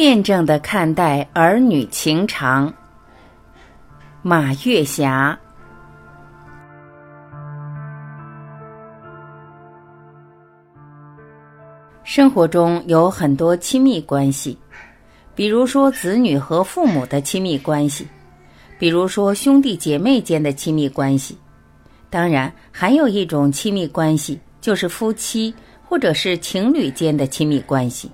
辩证的看待儿女情长。马月霞。生活中有很多亲密关系，比如说子女和父母的亲密关系，比如说兄弟姐妹间的亲密关系，当然还有一种亲密关系，就是夫妻或者是情侣间的亲密关系。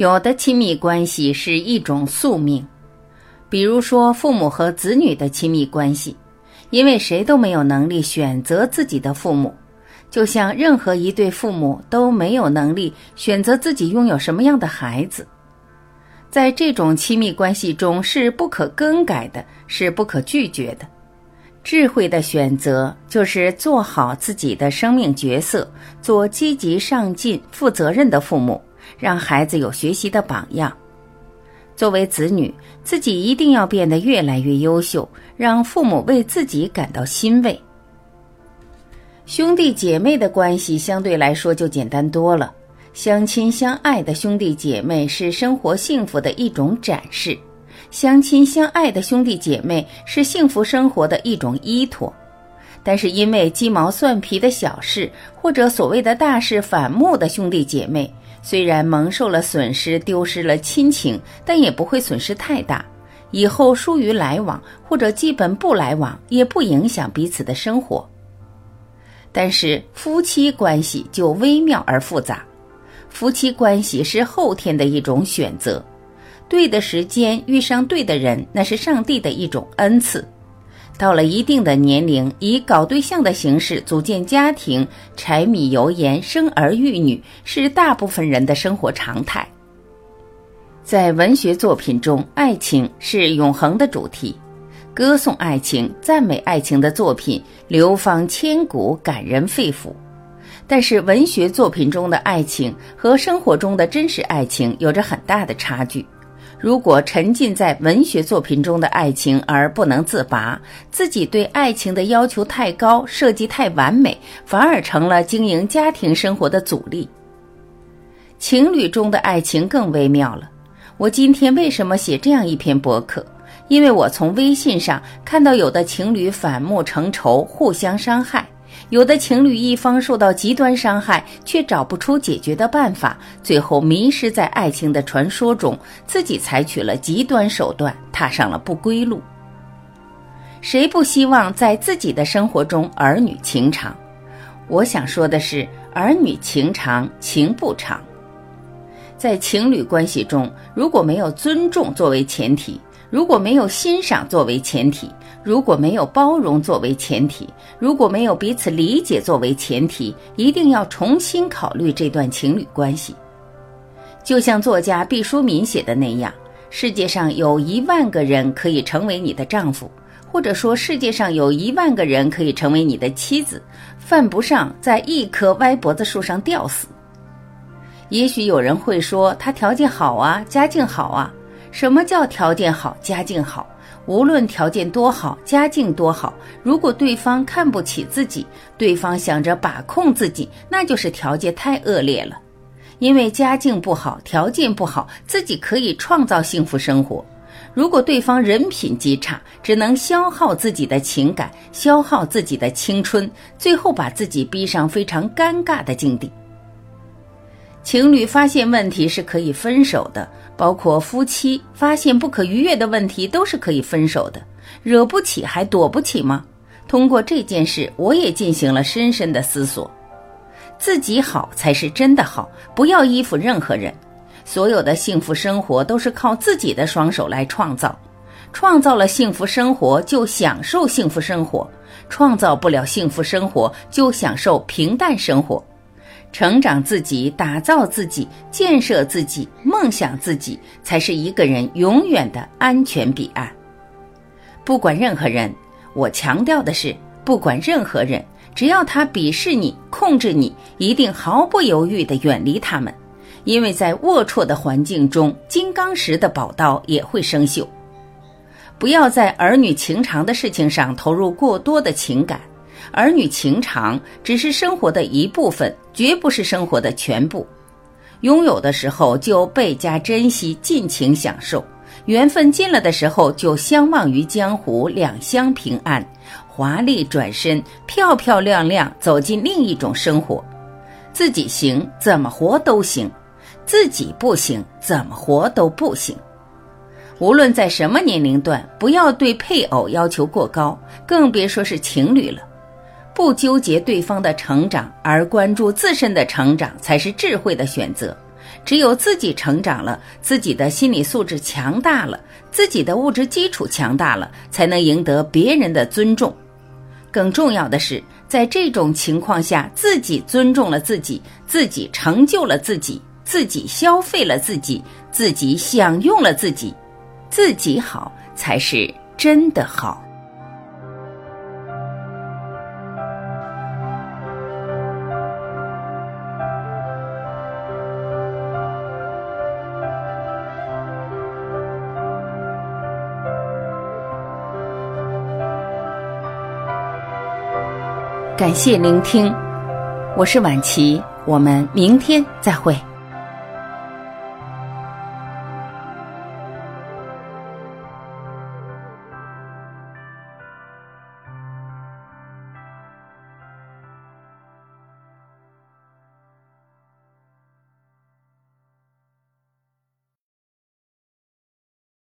有的亲密关系是一种宿命，比如说父母和子女的亲密关系，因为谁都没有能力选择自己的父母，就像任何一对父母都没有能力选择自己拥有什么样的孩子，在这种亲密关系中是不可更改的，是不可拒绝的。智慧的选择就是做好自己的生命角色，做积极上进、负责任的父母。让孩子有学习的榜样。作为子女，自己一定要变得越来越优秀，让父母为自己感到欣慰。兄弟姐妹的关系相对来说就简单多了，相亲相爱的兄弟姐妹是生活幸福的一种展示，相亲相爱的兄弟姐妹是幸福生活的一种依托。但是因为鸡毛蒜皮的小事或者所谓的大事反目的兄弟姐妹。虽然蒙受了损失，丢失了亲情，但也不会损失太大。以后疏于来往，或者基本不来往，也不影响彼此的生活。但是夫妻关系就微妙而复杂。夫妻关系是后天的一种选择，对的时间遇上对的人，那是上帝的一种恩赐。到了一定的年龄，以搞对象的形式组建家庭，柴米油盐、生儿育女，是大部分人的生活常态。在文学作品中，爱情是永恒的主题，歌颂爱情、赞美爱情的作品流芳千古，感人肺腑。但是，文学作品中的爱情和生活中的真实爱情有着很大的差距。如果沉浸在文学作品中的爱情而不能自拔，自己对爱情的要求太高，设计太完美，反而成了经营家庭生活的阻力。情侣中的爱情更微妙了。我今天为什么写这样一篇博客？因为我从微信上看到有的情侣反目成仇，互相伤害。有的情侣一方受到极端伤害，却找不出解决的办法，最后迷失在爱情的传说中，自己采取了极端手段，踏上了不归路。谁不希望在自己的生活中儿女情长？我想说的是，儿女情长情不长。在情侣关系中，如果没有尊重作为前提，如果没有欣赏作为前提。如果没有包容作为前提，如果没有彼此理解作为前提，一定要重新考虑这段情侣关系。就像作家毕淑敏写的那样：“世界上有一万个人可以成为你的丈夫，或者说世界上有一万个人可以成为你的妻子，犯不上在一棵歪脖子树上吊死。”也许有人会说他条件好啊，家境好啊。什么叫条件好，家境好？无论条件多好，家境多好，如果对方看不起自己，对方想着把控自己，那就是条件太恶劣了。因为家境不好，条件不好，自己可以创造幸福生活。如果对方人品极差，只能消耗自己的情感，消耗自己的青春，最后把自己逼上非常尴尬的境地。情侣发现问题是可以分手的。包括夫妻发现不可逾越的问题，都是可以分手的。惹不起还躲不起吗？通过这件事，我也进行了深深的思索。自己好才是真的好，不要依附任何人。所有的幸福生活都是靠自己的双手来创造。创造了幸福生活，就享受幸福生活；创造不了幸福生活，就享受平淡生活。成长自己，打造自己，建设自己，梦想自己，才是一个人永远的安全彼岸。不管任何人，我强调的是，不管任何人，只要他鄙视你、控制你，一定毫不犹豫地远离他们，因为在龌龊的环境中，金刚石的宝刀也会生锈。不要在儿女情长的事情上投入过多的情感。儿女情长只是生活的一部分，绝不是生活的全部。拥有的时候就倍加珍惜，尽情享受；缘分尽了的时候，就相忘于江湖，两相平安，华丽转身，漂漂亮亮走进另一种生活。自己行，怎么活都行；自己不行，怎么活都不行。无论在什么年龄段，不要对配偶要求过高，更别说是情侣了。不纠结对方的成长，而关注自身的成长，才是智慧的选择。只有自己成长了，自己的心理素质强大了，自己的物质基础强大了，才能赢得别人的尊重。更重要的是，在这种情况下，自己尊重了自己，自己成就了自己，自己消费了自己，自己享用了自己，自己好才是真的好。感谢聆听，我是晚琪，我们明天再会。